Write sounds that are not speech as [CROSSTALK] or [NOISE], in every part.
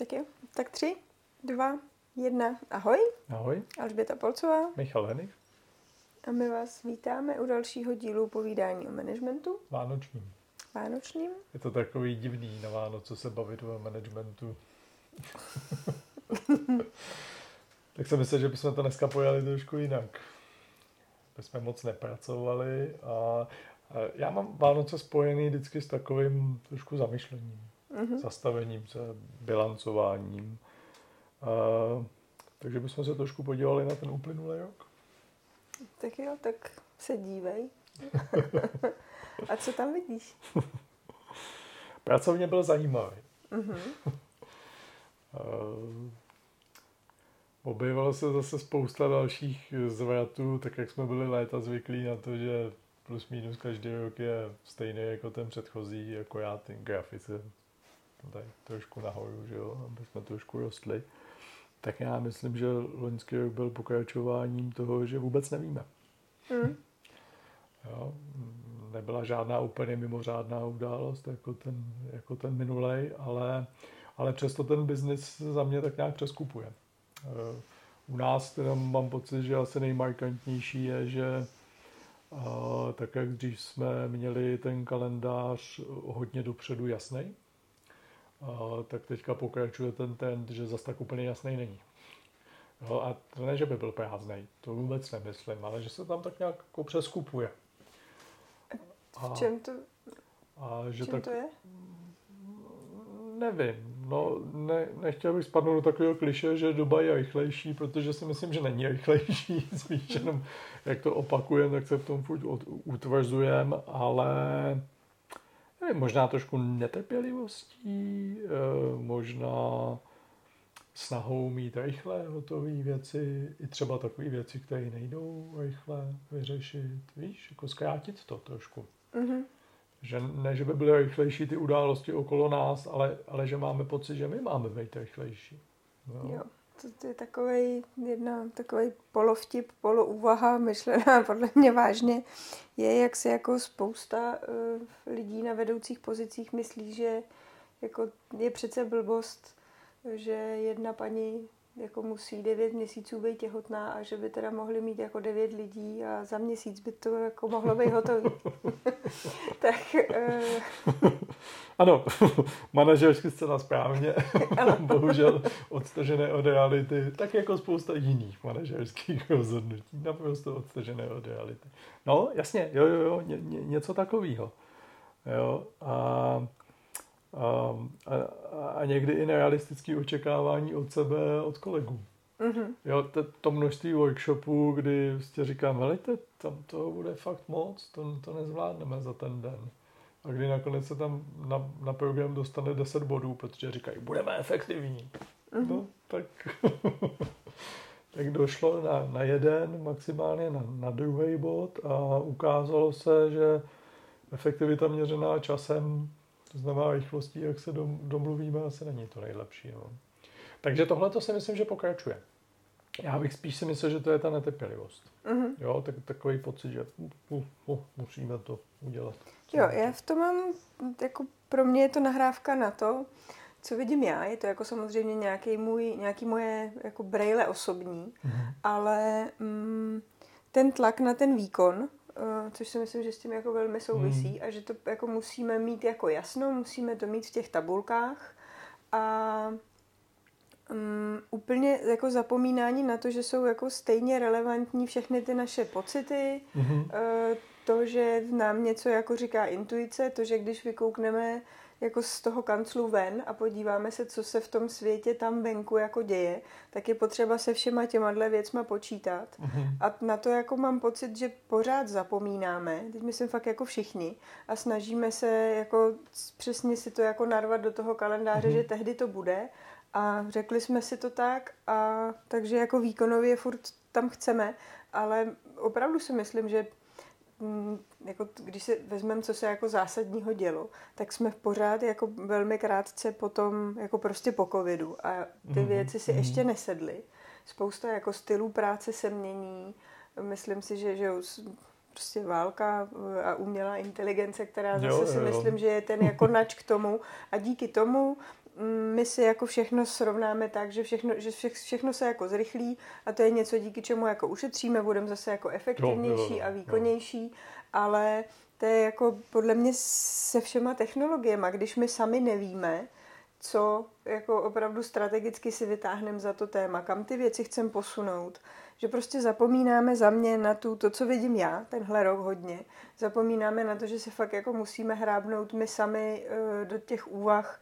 Tak jo, tak tři, dva, jedna. Ahoj, Ahoj, Alžběta Polcová Michal Henich, a my vás vítáme u dalšího dílu povídání o managementu Vánočním. vánočním. Je to takový divný na Vánoce se bavit o managementu. [LAUGHS] tak jsem myslel, že bychom to dneska pojali trošku jinak. My jsme moc nepracovali a, a já mám Vánoce spojený vždycky s takovým trošku zamyšlením, Mhm. zastavením se, bilancováním. A, takže bychom se trošku podívali na ten uplynulý rok. Tak jo, tak se dívej. [LAUGHS] a co tam vidíš? Pracovně byl zajímavý. Mhm. [LAUGHS] Uh, objevilo se zase spousta dalších zvratů, tak jak jsme byli léta zvyklí na to, že plus minus každý rok je stejný jako ten předchozí, jako já ten grafice tady trošku nahoru, že jo, aby jsme trošku rostli. Tak já myslím, že loňský rok byl pokračováním toho, že vůbec nevíme. Mhm. Jo, nebyla žádná úplně mimořádná událost jako ten, jako ten minulej, ale, ale přesto ten biznis za mě tak nějak přeskupuje. Eh, U nás teda mám pocit, že asi nejmarkantnější je, že a, tak jak dřív jsme měli ten kalendář hodně dopředu jasný, tak teďka pokračuje ten trend, že zas tak úplně jasný není. Jo, a to ne, že by byl prázdnej, to vůbec nemyslím, ale že se tam tak nějak jako přeskupuje. V čem to, a v že čem tak, to je? nevím, no ne, nechtěl bych spadnout do takového kliše, že doba je rychlejší, protože si myslím, že není rychlejší, [LAUGHS] spíš jenom jak to opakujeme, tak se v tom furt utvrzujeme, ale nevím, možná trošku netrpělivostí, eh, možná snahou mít rychle hotové věci, i třeba takové věci, které nejdou rychle vyřešit, víš, jako zkrátit to trošku. Mhm. Že ne, že by byly rychlejší ty události okolo nás, ale, ale že máme pocit, že my máme být rychlejší. No. Jo. To, je takový jedna takový polovtip, polouvaha, myšlená [LAUGHS] podle mě vážně, je, jak se jako spousta uh, lidí na vedoucích pozicích myslí, že jako je přece blbost, že jedna paní jako musí devět měsíců být těhotná a že by teda mohli mít jako devět lidí a za měsíc by to jako mohlo být hotový. [LAUGHS] tak uh, Ano, [LAUGHS] manažersky zcela správně, [LAUGHS] bohužel odstažené od reality, tak jako spousta jiných manažerských rozhodnutí, naprosto odstažené od reality. No, jasně, jo, jo, jo, ně, ně, něco takového. Jo, a, a, a, a někdy i nerealistické očekávání od sebe, od kolegů. mhm, Jo, to, to množství workshopů, kdy prostě říkám, helejte, tam toho bude fakt moc, to, to nezvládneme za ten den. A kdy nakonec se tam na, na program dostane 10 bodů, protože říkají, budeme efektivní. mhm. No, tak, [LAUGHS] tak došlo na, na jeden, maximálně na, na druhý bod a ukázalo se, že efektivita měřená časem, to znamená rychlostí, jak se dom, domluvíme, asi není to nejlepší. No. Takže tohle to si myslím, že pokračuje. Já bych spíš si myslel, že to je ta netrpělivost. Mhm. Jo, tak, takový pocit, že uh, uh, uh, musíme to udělat. Jo, já v tom mám, jako pro mě je to nahrávka na to, co vidím já, je to jako samozřejmě nějaký můj, nějaký moje jako brejle osobní, Mhm. ale mm, ten tlak na ten výkon, což si myslím, že s tím jako velmi souvisí a že to jako musíme mít jako jasno, musíme to mít v těch tabulkách a um, úplně jako zapomínání na to, že jsou jako stejně relevantní všechny ty naše pocity, Mhm. Eh, to, že nám něco jako říká intuice, to, že když vykoukneme jako z toho kanclu ven a podíváme se, co se v tom světě tam venku jako děje, tak je potřeba se všema těma věcma počítat. Mhm. A na to jako mám pocit, že pořád zapomínáme, teď myslím fakt jako všichni, a snažíme se jako přesně si to jako narvat do toho kalendáře, Mhm. že tehdy to bude a řekli jsme si to tak a takže jako výkonově furt tam chceme, ale opravdu si myslím, že jako t- když si vezmeme, co se jako zásadního dělo, tak jsme pořád jako velmi krátce potom jako prostě po covidu a ty Mhm, věci si mhm. ještě nesedly. Spousta jako stylů práce se mění. Myslím si, že, že prostě válka eh, a umělá inteligence, která zase si jo, jo. myslím, že je ten jako nač k tomu a díky tomu mm, my si jako všechno srovnáme tak, že všechno, že vše, všechno se jako zrychlí a to je něco, díky čemu jako ušetříme, budeme zase jako efektivnější jo, jo, a výkonnější, jo. ale to je jako podle mě se všema technologiemi, když my sami nevíme, co jako opravdu strategicky si vytáhneme za to téma, kam ty věci chcem posunout, že prostě zapomínáme za mě na tu, to, co vidím já, tenhle rok hodně, zapomínáme na to, že se fakt jako musíme hrábnout my sami uh, do těch úvah,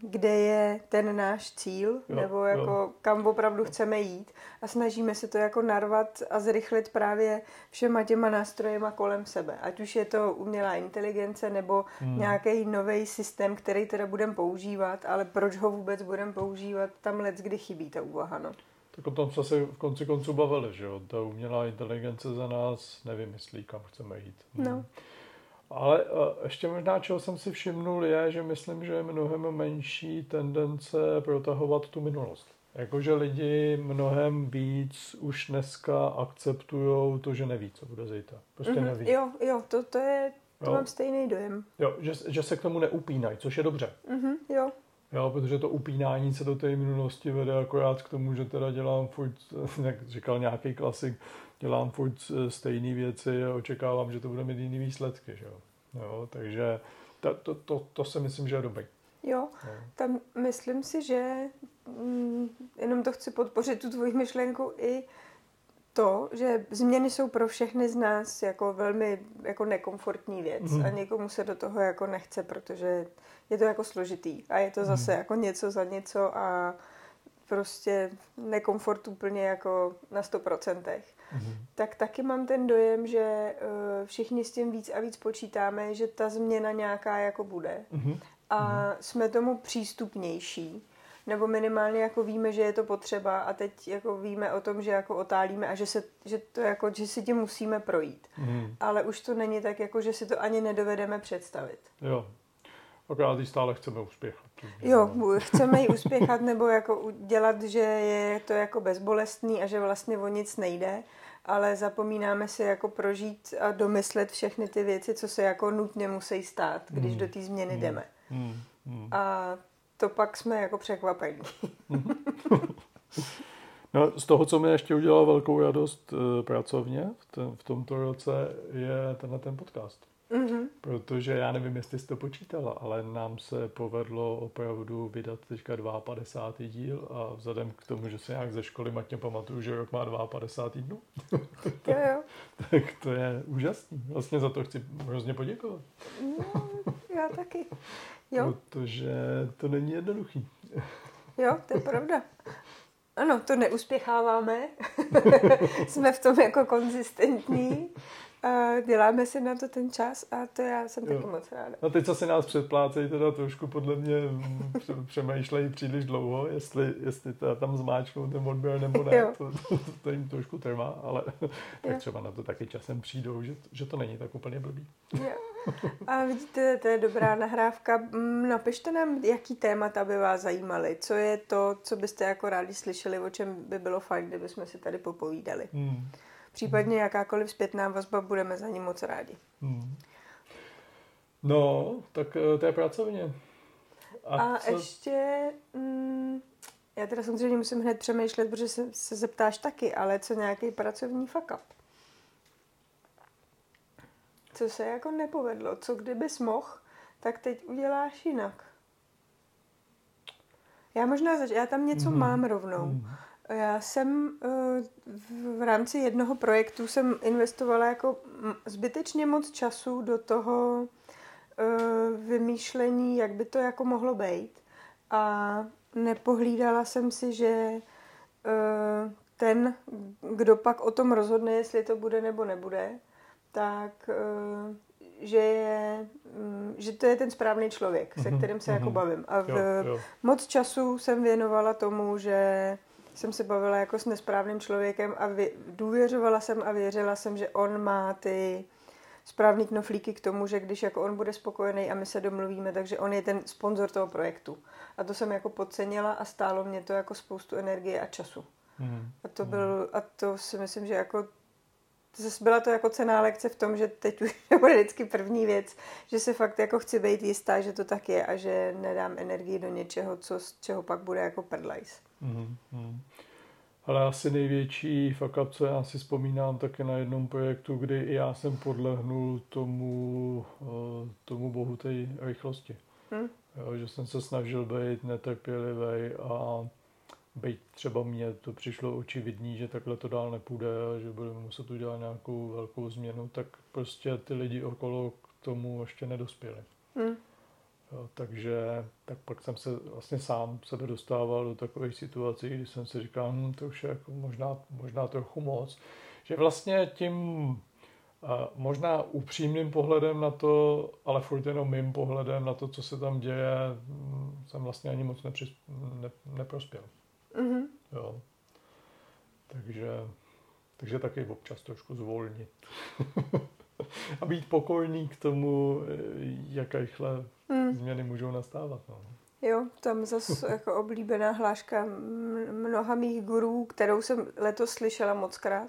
kde je ten náš cíl, jo, nebo jako jo. kam opravdu chceme jít a snažíme se to jako narvat a zrychlit právě všema těma nástrojema kolem sebe. Ať už je to umělá inteligence nebo hmm. nějaký nový systém, který teda budeme používat, ale proč ho vůbec budeme používat, tam let kdy chybí ta úvaha. No. Tak o tom jsme se v konci konců bavili, že jo? Ta umělá inteligence za nás nevymyslí, kam chceme jít. Hmm. No. Ale eh, ještě možná, čeho jsem si všimnul, je, že myslím, že je mnohem menší tendence protahovat tu minulost. Jakože lidi mnohem víc už dneska akceptují to, že neví, co bude zítra. Prostě mm-hmm. neví. Jo, jo, to, to je, to jo. mám stejný dojem. Jo, že, že se k tomu neupínají, což je dobře. Mm-hmm, jo. Jo, protože to upínání se do té minulosti vede akorát k tomu, že teda dělám furt, [LAUGHS] jak říkal nějaký klasik, dělám furt eh, stejné věci a očekávám, že to bude mít jiný výsledky. Že jo? Jo, takže to, to, to, to si myslím, že je dobrý. Jo, no. tam myslím si, že mm, jenom to chci podpořit, tu tvoji myšlenku i to, že změny jsou pro všechny z nás jako velmi jako nekomfortní věc mm. a někomu se do toho jako nechce, protože je to jako složitý a je to zase mm. jako něco za něco a prostě nekomfort úplně jako na 100%. Mm-hmm. Tak taky mám ten dojem, že uh, všichni s tím víc a víc počítáme, že ta změna nějaká jako bude. Mm-hmm. A mm-hmm. jsme tomu přístupnější. Nebo minimálně jako víme, že je to potřeba a teď jako víme o tom, že jako otálíme a že, se, že, to jako, že si tím musíme projít. Mm. Ale už to není tak, jako, že si to ani nedovedeme představit. Jo, Akorát ji stále chceme uspěchat. Jo, chceme ji uspěchat nebo jako dělat, že je to jako bezbolestný a že vlastně o nic nejde, ale zapomínáme si jako prožít a domyslet všechny ty věci, co se jako nutně musí stát, když hmm. do té změny hmm. jdeme. Hmm. Hmm. A to pak jsme jako překvapení. [LAUGHS] No, z toho, co mi ještě udělalo velkou radost uh, pracovně v, v tomto roce, je tenhle ten podcast. Mm-hmm. Protože já nevím, jestli jsi to počítala, ale nám se povedlo opravdu vydat teďka 52. díl a vzhledem k tomu, že se nějak ze školy matně pamatuju, že rok má 52 dnů. [LAUGHS] jo, jo. tak to je úžasný. Vlastně za to chci hrozně poděkovat. no, já taky. Jo. Protože to není jednoduchý. jo, to je pravda. Ano, to neuspěcháváme. [LAUGHS] Jsme v tom jako konzistentní. A děláme si na to ten čas a to já jsem jo. taky moc ráda. No teď, co si nás předplácejí, teda trošku podle mě přemýšlejí příliš dlouho, jestli, jestli teda tam zmáčknou ten odběr nebo ne, to, to, to, jim trošku trvá, ale tak třeba na to taky časem přijdou, že, že to není tak úplně blbý. Jo. A vidíte, to je dobrá nahrávka. Napište nám, jaký témata by vás zajímaly. Co je to, co byste jako rádi slyšeli, o čem by bylo fajn, kdybychom si tady popovídali. Hmm. Případně jakákoliv zpětná vazba, budeme za ní moc rádi. Hmm. No, tak eh, to je pracovně. A, A co... ještě, mm, já teda samozřejmě musím hned přemýšlet, protože se, se zeptáš taky, ale co nějaký pracovní fuck up? Co se jako nepovedlo? Co kdybys mohl, tak teď uděláš jinak. Já možná zač- já tam něco mm. mám rovnou. Mm. Já jsem eh, v rámci jednoho projektu jsem investovala jako zbytečně moc času do toho eh, vymýšlení, jak by to jako mohlo být. A nepohlídala jsem si, že eh, ten, kdo pak o tom rozhodne, jestli to bude nebo nebude, tak že, je, mm, že to je ten správný člověk, se mhm, kterým se mm-hmm. jako mhm. bavím. A v, jo, jo. moc času jsem věnovala tomu, že jsem se bavila jako s nesprávným člověkem a vě, důvěřovala jsem a věřila jsem, že on má ty správný knoflíky k tomu, že když jako on bude spokojený a my se domluvíme, takže on je ten sponzor toho projektu. A to jsem jako podcenila a stálo mě to jako spoustu energie a času. Mm. A to byl, a to si myslím, že jako zase byla to jako cená lekce v tom, že teď už [LAUGHS] bude vždycky první věc, že se fakt jako chci být jistá, že to tak je a že nedám energii do něčeho, co, z čeho pak bude jako prdlajs. Mm-hmm. Ale asi největší fuck up, co já si vzpomínám také na jednom projektu, kdy i já jsem podlehnul tomu, eh, tomu bohu té rychlosti. Hmm. Jo, že jsem se snažil být netrpělivý a být třeba mně to přišlo očividní, že takhle to dál nepůjde a že budeme muset udělat nějakou velkou změnu, tak prostě ty lidi okolo k tomu ještě nedospěli. Hmm. Takže tak pak jsem se vlastně sám sebe dostával do takových situací, kdy jsem si říkal, hm, to už je jako možná, možná trochu moc. Že vlastně tím možná upřímným pohledem na to, ale furt jenom mým pohledem na to, co se tam děje, hm, jsem vlastně ani moc nepřis, ne, neprospěl. Mm-hmm. Jo. Takže, takže taky občas trošku zvolnit. [LAUGHS] a být pokorný k tomu, jak rychle mm. změny můžou nastávat. No. Jo, tam zase [LAUGHS] jako oblíbená hláška mnoha mých gurů, kterou jsem letos slyšela moc krát,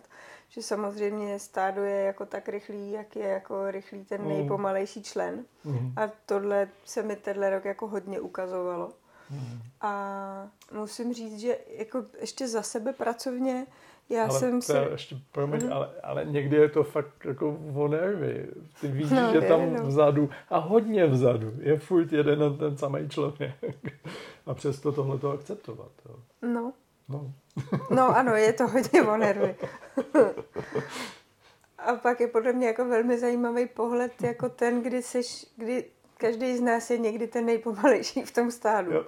že samozřejmě stádo je jako tak rychlý, jak je jako rychlý ten mm. nejpomalejší člen. Mm. A tohle se mi tenhle rok jako hodně ukazovalo. Mm. A musím říct, že jako ještě za sebe pracovně já ale jsem si... ještě, promiň, mm. ale, ale někdy je to fakt jako o nervy. Ty víš, no, že tam no. vzadu a hodně vzadu je furt jeden a ten samý člověk. [LAUGHS] A přesto tohle to akceptovat. Jo. No. No. [LAUGHS] no ano, je to hodně o nervy. [LAUGHS] a pak je podle mě jako velmi zajímavý pohled jako ten, kdy seš, kdy každý z nás je někdy ten nejpomalejší v tom stádu. Jo.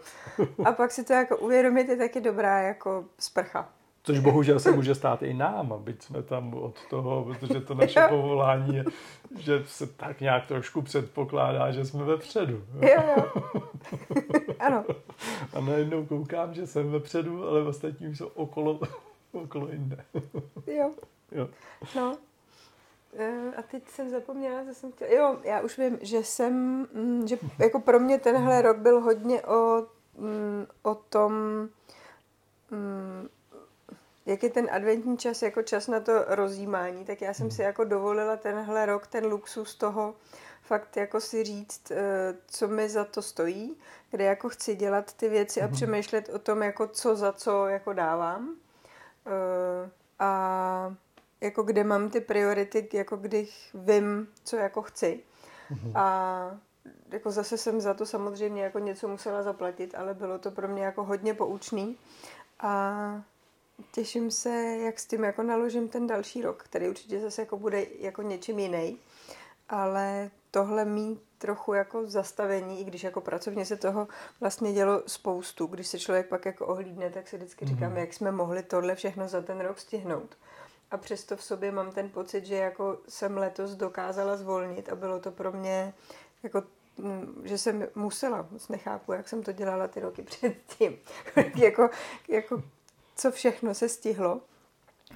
a pak si to jako uvědomit je taky dobrá jako sprcha. Což bohužel se může stát i nám, byť jsme tam od toho, protože to naše jo. povolání je, že se tak nějak trošku předpokládá, že jsme vepředu. Jo, jo. ano. A najednou koukám, že jsem vepředu, ale ostatní jsou okolo, okolo jinde. jo. jo. No. Eh, a teď jsem zapomněla, co jsem chtěla. Jo, já už vím, že jsem, mm, že jako pro mě tenhle rok byl hodně o, mm, o tom, mm, jak je ten adventní čas jako čas na to rozjímání, tak já jsem si jako dovolila tenhle rok ten luxus toho fakt jako si říct, eh, co mi za to stojí, kde jako chci dělat ty věci a mm-hmm. přemýšlet o tom, jako co za co jako dávám. Eh, a jako kde mám ty priority, jako když vím, co jako chci. Mm-hmm. A jako zase jsem za to samozřejmě jako něco musela zaplatit, ale bylo to pro mě jako hodně poučný. A těším se, jak s tím jako naložím ten další rok, který určitě zase jako bude jako něčím jiný. Ale tohle mít trochu jako zastavení, i když jako pracovně se toho vlastně dělo spoustu. Když se člověk pak jako ohlídne, tak si vždycky říkám, mm-hmm. jak jsme mohli tohle všechno za ten rok stihnout. A přesto v sobě mám ten pocit, že jako jsem letos dokázala zvolnit a bylo to pro mě jako mm, že jsem musela, moc nechápu, jak jsem to dělala ty roky [LAUGHS] předtím. [LAUGHS] jako, jako co všechno se stihlo.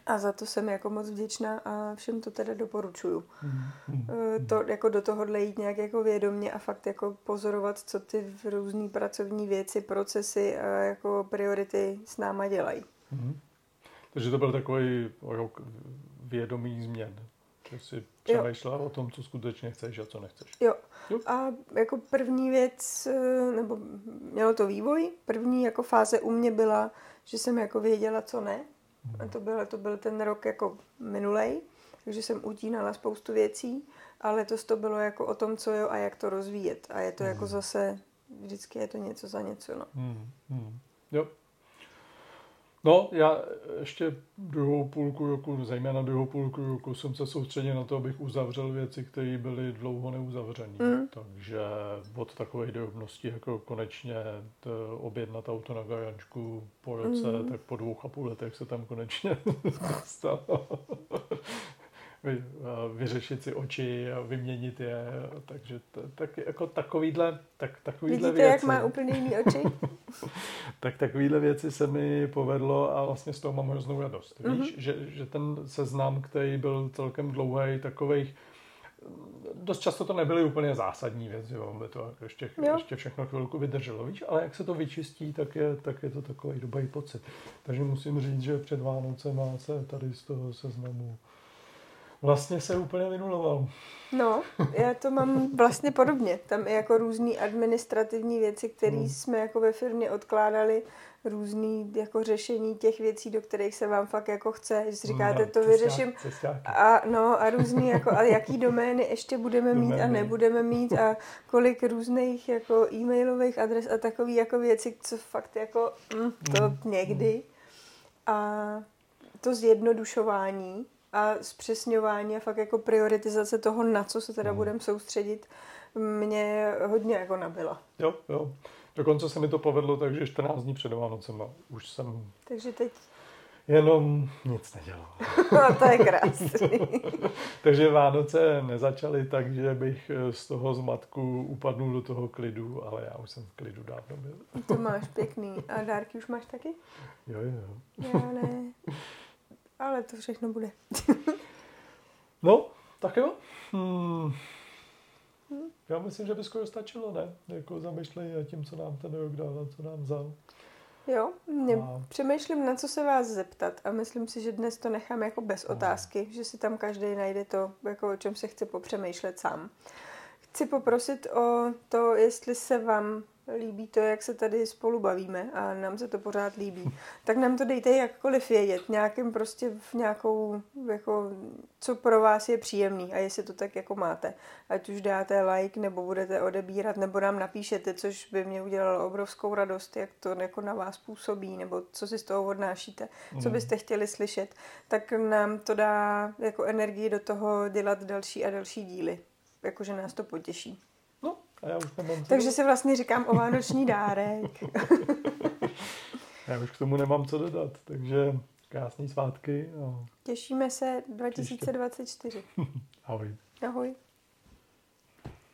A za to jsem jako moc vděčná a všem to teda doporučuju. Mm-hmm. To jako do tohohle jít nějak jako vědomně a fakt jako pozorovat, co ty různé pracovní věci, procesy a jako priority s náma dělají. Mm-hmm. Takže to byl takový rok vědomý změn. Že jsi přemýšlela o tom, co skutečně chceš a co nechceš. Jo. jo. A jako první věc, eh, nebo mělo to vývoj, první jako fáze u mě byla, že jsem jako věděla, co ne. A to byl, to byl ten rok jako minulej, takže jsem utínala spoustu věcí, ale letos to bylo jako o tom, co jo a jak to rozvíjet. A je to mm. jako zase, vždycky je to něco za něco, no. Mm. Mm. Jo, No, já ještě druhou půlku roku, zejména druhou půlku roku, jsem se soustředil na to, abych uzavřel věci, které byly dlouho neuzavřené. Mm. Takže od takové drobnosti, jako konečně objednat auto na garančku po roce, mm. tak po dvou a půl letech se tam konečně [LAUGHS] stalo vyřešit si oči a vyměnit je. Takže to, tak, jako takovýhle, tak, takovýhle Vidíte, věci. jak má úplně jiný oči? [LAUGHS] tak takovýhle věci se mi povedlo a vlastně z toho mám hroznou radost. Mm-hmm. Víš, že, že ten seznam, který byl celkem dlouhý, takových dost často to nebyly úplně zásadní věci, jo, by to ještě, jo. ještě všechno chvilku vydrželo, víš, ale jak se to vyčistí, tak je, tak je to takový dobrý pocit. Takže musím říct, že před Vánocem se tady z toho seznamu Vlastně se úplně vynuloval. No, já to mám vlastně podobně. Tam je jako různý administrativní věci, které hmm. jsme jako ve firmě odkládali, různý jako řešení těch věcí, do kterých se vám fakt jako chce. Že si říkáte, no, to vyřeším. A, no, a různý jako, a jaký domény ještě budeme mít domény. a nebudeme mít a kolik různých jako e-mailových adres a takový jako věci, co fakt jako mm, to mm. někdy. A to zjednodušování a zpřesňování a fakt jako prioritizace toho, na co se teda mm. budeme soustředit, mě hodně jako nabila. Jo, jo. Dokonce se mi to povedlo, takže 14 dní před Vánocema už jsem... Takže teď... Jenom nic nedělal. [LAUGHS] no, to je krásný. [LAUGHS] takže Vánoce nezačaly tak, že bych z toho zmatku upadnul do toho klidu, ale já už jsem v klidu dávno byl. to máš pěkný. A dárky už máš taky? Jo, jo. Já ne. [LAUGHS] Ale to všechno bude. [LAUGHS] no, tak jo. Hmm. Já myslím, že by skoro stačilo, ne? Jako zamýšlení nad tím, co nám ten rok dal a co nám vzal. Jo, mě a... přemýšlím, na co se vás zeptat a myslím si, že dnes to nechám jako bez a... otázky, že si tam každý najde to, jako o čem se chce popřemýšlet sám. Chci poprosit o to, jestli se vám líbí to, jak se tady spolu bavíme a nám se to pořád líbí, tak nám to dejte jakkoliv vědět, nějakým prostě v nějakou, jako, co pro vás je příjemný a jestli to tak jako máte. Ať už dáte like, nebo budete odebírat, nebo nám napíšete, což by mě udělalo obrovskou radost, jak to jako na vás působí, nebo co si z toho odnášíte, co mhm. byste chtěli slyšet, tak nám to dá jako energii do toho dělat další a další díly. Jakože nás to potěší. A já už nemám Takže si vlastně říkám o vánoční dárek. [LAUGHS] já už k tomu nemám co dodat, takže krásný svátky. A... Těšíme se 2024. [LAUGHS] Ahoj. Ahoj.